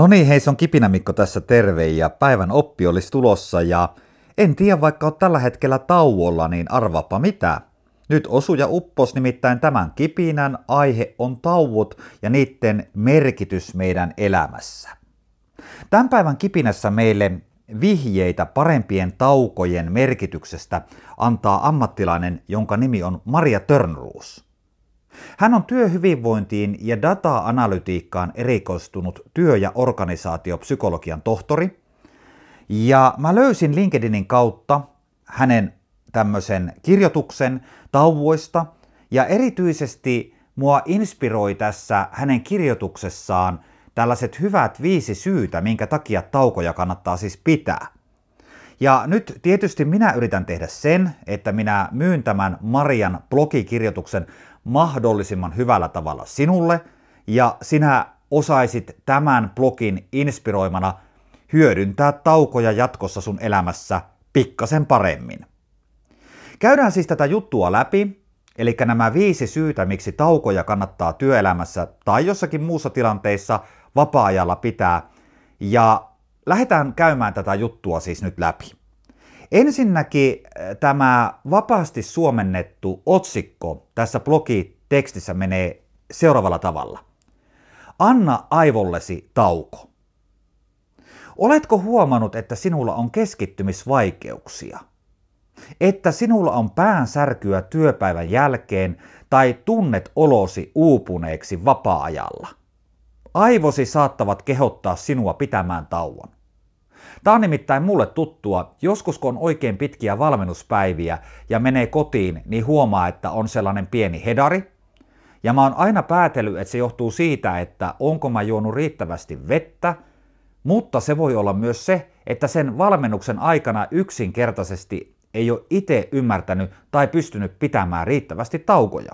No niin, hei, se on Kipinä Mikko tässä terve ja päivän oppi olisi tulossa ja en tiedä vaikka oot tällä hetkellä tauolla, niin arvaapa mitä. Nyt osuja uppos nimittäin tämän kipinän aihe on tauot ja niiden merkitys meidän elämässä. Tämän päivän kipinässä meille vihjeitä parempien taukojen merkityksestä antaa ammattilainen, jonka nimi on Maria Törnruus. Hän on työhyvinvointiin ja data-analytiikkaan erikoistunut työ- ja organisaatiopsykologian tohtori. Ja mä löysin LinkedInin kautta hänen tämmöisen kirjoituksen tauvoista ja erityisesti mua inspiroi tässä hänen kirjoituksessaan tällaiset hyvät viisi syytä, minkä takia taukoja kannattaa siis pitää. Ja nyt tietysti minä yritän tehdä sen, että minä myyn tämän Marian blogikirjoituksen mahdollisimman hyvällä tavalla sinulle, ja sinä osaisit tämän blogin inspiroimana hyödyntää taukoja jatkossa sun elämässä pikkasen paremmin. Käydään siis tätä juttua läpi, eli nämä viisi syytä, miksi taukoja kannattaa työelämässä tai jossakin muussa tilanteessa vapaa-ajalla pitää, ja lähdetään käymään tätä juttua siis nyt läpi. Ensinnäkin äh, tämä vapaasti suomennettu otsikko tässä blogitekstissä menee seuraavalla tavalla. Anna aivollesi tauko. Oletko huomannut, että sinulla on keskittymisvaikeuksia? Että sinulla on päänsärkyä työpäivän jälkeen tai tunnet olosi uupuneeksi vapaa-ajalla? Aivosi saattavat kehottaa sinua pitämään tauon. Tämä on nimittäin mulle tuttua. Joskus kun on oikein pitkiä valmennuspäiviä ja menee kotiin, niin huomaa, että on sellainen pieni hedari. Ja mä oon aina päätellyt, että se johtuu siitä, että onko mä juonut riittävästi vettä, mutta se voi olla myös se, että sen valmennuksen aikana yksinkertaisesti ei ole itse ymmärtänyt tai pystynyt pitämään riittävästi taukoja.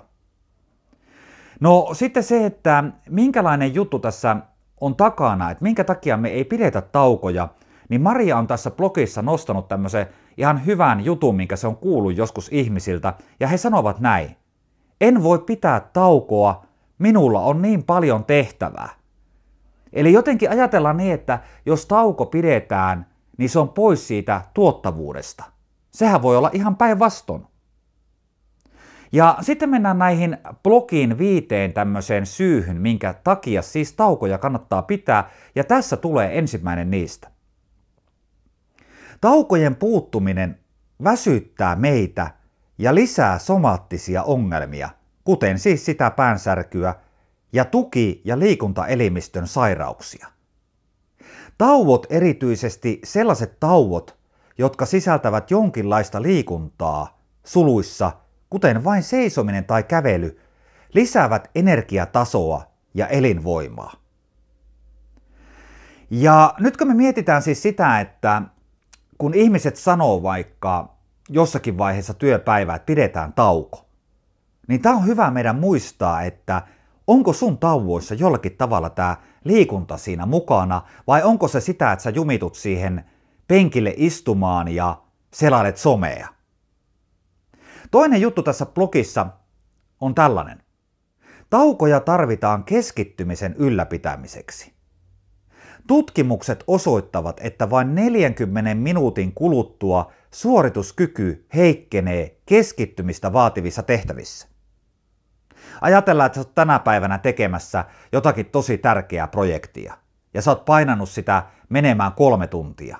No sitten se, että minkälainen juttu tässä on takana, että minkä takia me ei pidetä taukoja – niin Maria on tässä blogissa nostanut tämmöisen ihan hyvän jutun, minkä se on kuullut joskus ihmisiltä, ja he sanovat näin. En voi pitää taukoa, minulla on niin paljon tehtävää. Eli jotenkin ajatellaan niin, että jos tauko pidetään, niin se on pois siitä tuottavuudesta. Sehän voi olla ihan päinvastoin. Ja sitten mennään näihin blogin viiteen tämmöiseen syyhyn, minkä takia siis taukoja kannattaa pitää, ja tässä tulee ensimmäinen niistä. Taukojen puuttuminen väsyttää meitä ja lisää somaattisia ongelmia, kuten siis sitä päänsärkyä ja tuki- ja liikuntaelimistön sairauksia. Tauot, erityisesti sellaiset tauot, jotka sisältävät jonkinlaista liikuntaa suluissa, kuten vain seisominen tai kävely, lisäävät energiatasoa ja elinvoimaa. Ja nyt kun me mietitään siis sitä, että kun ihmiset sanoo vaikka jossakin vaiheessa työpäivää, että pidetään tauko, niin tämä on hyvä meidän muistaa, että onko sun tauoissa jollakin tavalla tämä liikunta siinä mukana, vai onko se sitä, että sä jumitut siihen penkille istumaan ja selailet somea. Toinen juttu tässä blogissa on tällainen. Taukoja tarvitaan keskittymisen ylläpitämiseksi. Tutkimukset osoittavat, että vain 40 minuutin kuluttua suorituskyky heikkenee keskittymistä vaativissa tehtävissä. Ajatellaan, että sä oot tänä päivänä tekemässä jotakin tosi tärkeää projektia ja sä oot painanut sitä menemään kolme tuntia.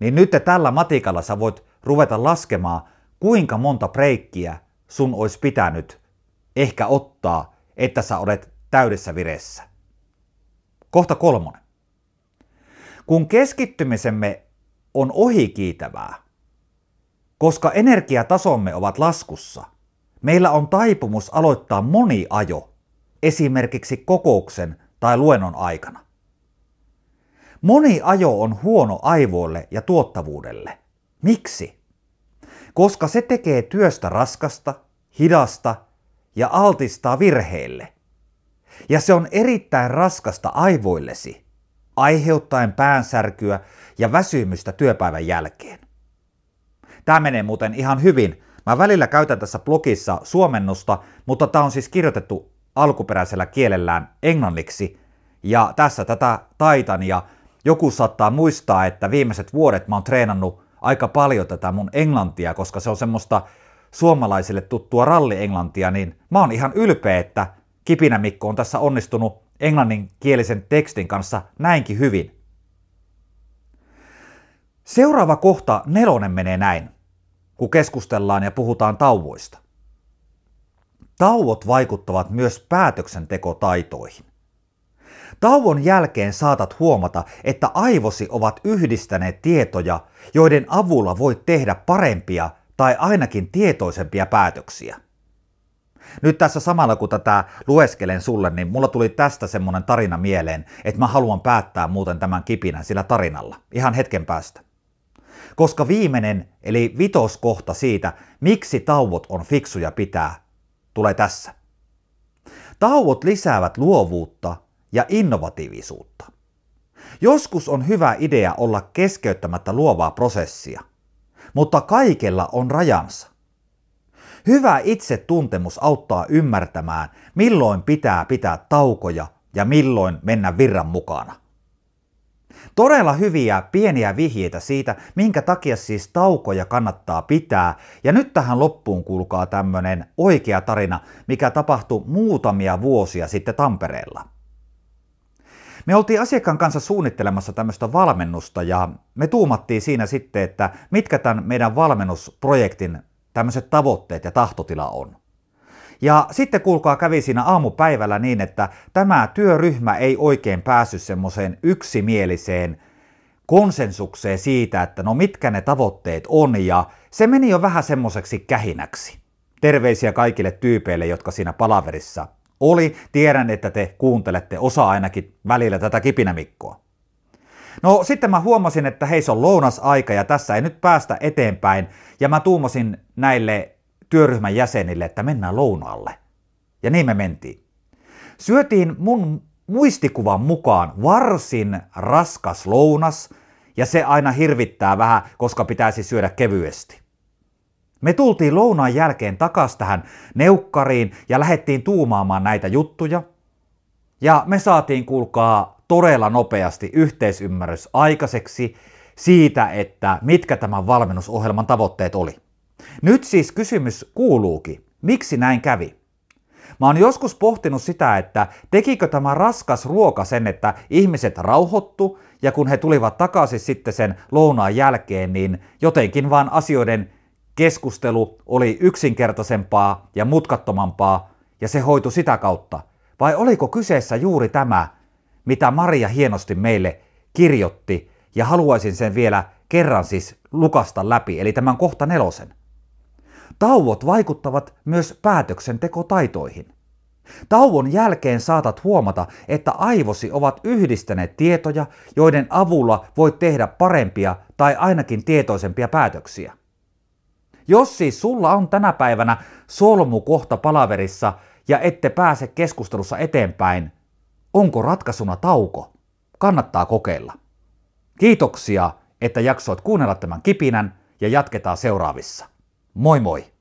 Niin nyt tällä matikalla sä voit ruveta laskemaan, kuinka monta breikkiä sun olisi pitänyt ehkä ottaa, että sä olet täydessä vireessä. Kohta kolmonen. Kun keskittymisemme on ohikiitävää, koska energiatasomme ovat laskussa, meillä on taipumus aloittaa moni ajo, esimerkiksi kokouksen tai luennon aikana. Moni ajo on huono aivoille ja tuottavuudelle. Miksi? Koska se tekee työstä raskasta, hidasta ja altistaa virheille. Ja se on erittäin raskasta aivoillesi, aiheuttaen päänsärkyä ja väsymystä työpäivän jälkeen. Tämä menee muuten ihan hyvin. Mä välillä käytän tässä blogissa suomennosta, mutta tämä on siis kirjoitettu alkuperäisellä kielellään englanniksi, Ja tässä tätä taitan ja joku saattaa muistaa, että viimeiset vuodet mä oon treenannut aika paljon tätä mun englantia, koska se on semmoista suomalaisille tuttua rallienglantia, niin mä oon ihan ylpeä, että Kipinä Mikko on tässä onnistunut englanninkielisen tekstin kanssa näinkin hyvin. Seuraava kohta nelonen menee näin, kun keskustellaan ja puhutaan tauvoista. Tauot vaikuttavat myös päätöksentekotaitoihin. Tauon jälkeen saatat huomata, että aivosi ovat yhdistäneet tietoja, joiden avulla voit tehdä parempia tai ainakin tietoisempia päätöksiä. Nyt tässä samalla kun tätä lueskelen sulle, niin mulla tuli tästä semmonen tarina mieleen, että mä haluan päättää muuten tämän kipinän sillä tarinalla, ihan hetken päästä. Koska viimeinen, eli vitoskohta siitä, miksi tauot on fiksuja pitää, tulee tässä. Tauot lisäävät luovuutta ja innovatiivisuutta. Joskus on hyvä idea olla keskeyttämättä luovaa prosessia, mutta kaikella on rajansa. Hyvä itsetuntemus auttaa ymmärtämään, milloin pitää pitää taukoja ja milloin mennä virran mukana. Todella hyviä pieniä vihjeitä siitä, minkä takia siis taukoja kannattaa pitää. Ja nyt tähän loppuun kuulkaa tämmönen oikea tarina, mikä tapahtui muutamia vuosia sitten Tampereella. Me oltiin asiakkaan kanssa suunnittelemassa tämmöistä valmennusta ja me tuumattiin siinä sitten, että mitkä tämän meidän valmennusprojektin tämmöiset tavoitteet ja tahtotila on. Ja sitten kuulkaa kävi siinä aamupäivällä niin, että tämä työryhmä ei oikein päässyt semmoiseen yksimieliseen konsensukseen siitä, että no mitkä ne tavoitteet on ja se meni jo vähän semmoiseksi kähinäksi. Terveisiä kaikille tyypeille, jotka siinä palaverissa oli. Tiedän, että te kuuntelette osa ainakin välillä tätä kipinämikkoa. No sitten mä huomasin, että hei se on lounasaika ja tässä ei nyt päästä eteenpäin. Ja mä tuumasin näille työryhmän jäsenille, että mennään lounaalle. Ja niin me mentiin. Syötiin mun muistikuvan mukaan varsin raskas lounas, ja se aina hirvittää vähän, koska pitäisi syödä kevyesti. Me tultiin lounaan jälkeen takas tähän neukkariin ja lähdettiin tuumaamaan näitä juttuja. Ja me saatiin kuulkaa todella nopeasti yhteisymmärrys aikaiseksi siitä, että mitkä tämän valmennusohjelman tavoitteet oli. Nyt siis kysymys kuuluukin, miksi näin kävi? Mä oon joskus pohtinut sitä, että tekikö tämä raskas ruoka sen, että ihmiset rauhoittu ja kun he tulivat takaisin sitten sen lounaan jälkeen, niin jotenkin vaan asioiden keskustelu oli yksinkertaisempaa ja mutkattomampaa ja se hoitu sitä kautta. Vai oliko kyseessä juuri tämä, mitä Maria hienosti meille kirjoitti ja haluaisin sen vielä kerran siis lukasta läpi, eli tämän kohta nelosen. Tauot vaikuttavat myös päätöksentekotaitoihin. Tauon jälkeen saatat huomata, että aivosi ovat yhdistäneet tietoja, joiden avulla voit tehdä parempia tai ainakin tietoisempia päätöksiä. Jos siis sulla on tänä päivänä solmu kohta palaverissa ja ette pääse keskustelussa eteenpäin, onko ratkaisuna tauko? Kannattaa kokeilla. Kiitoksia, että jaksoit kuunnella tämän kipinän ja jatketaan seuraavissa. Moi moi!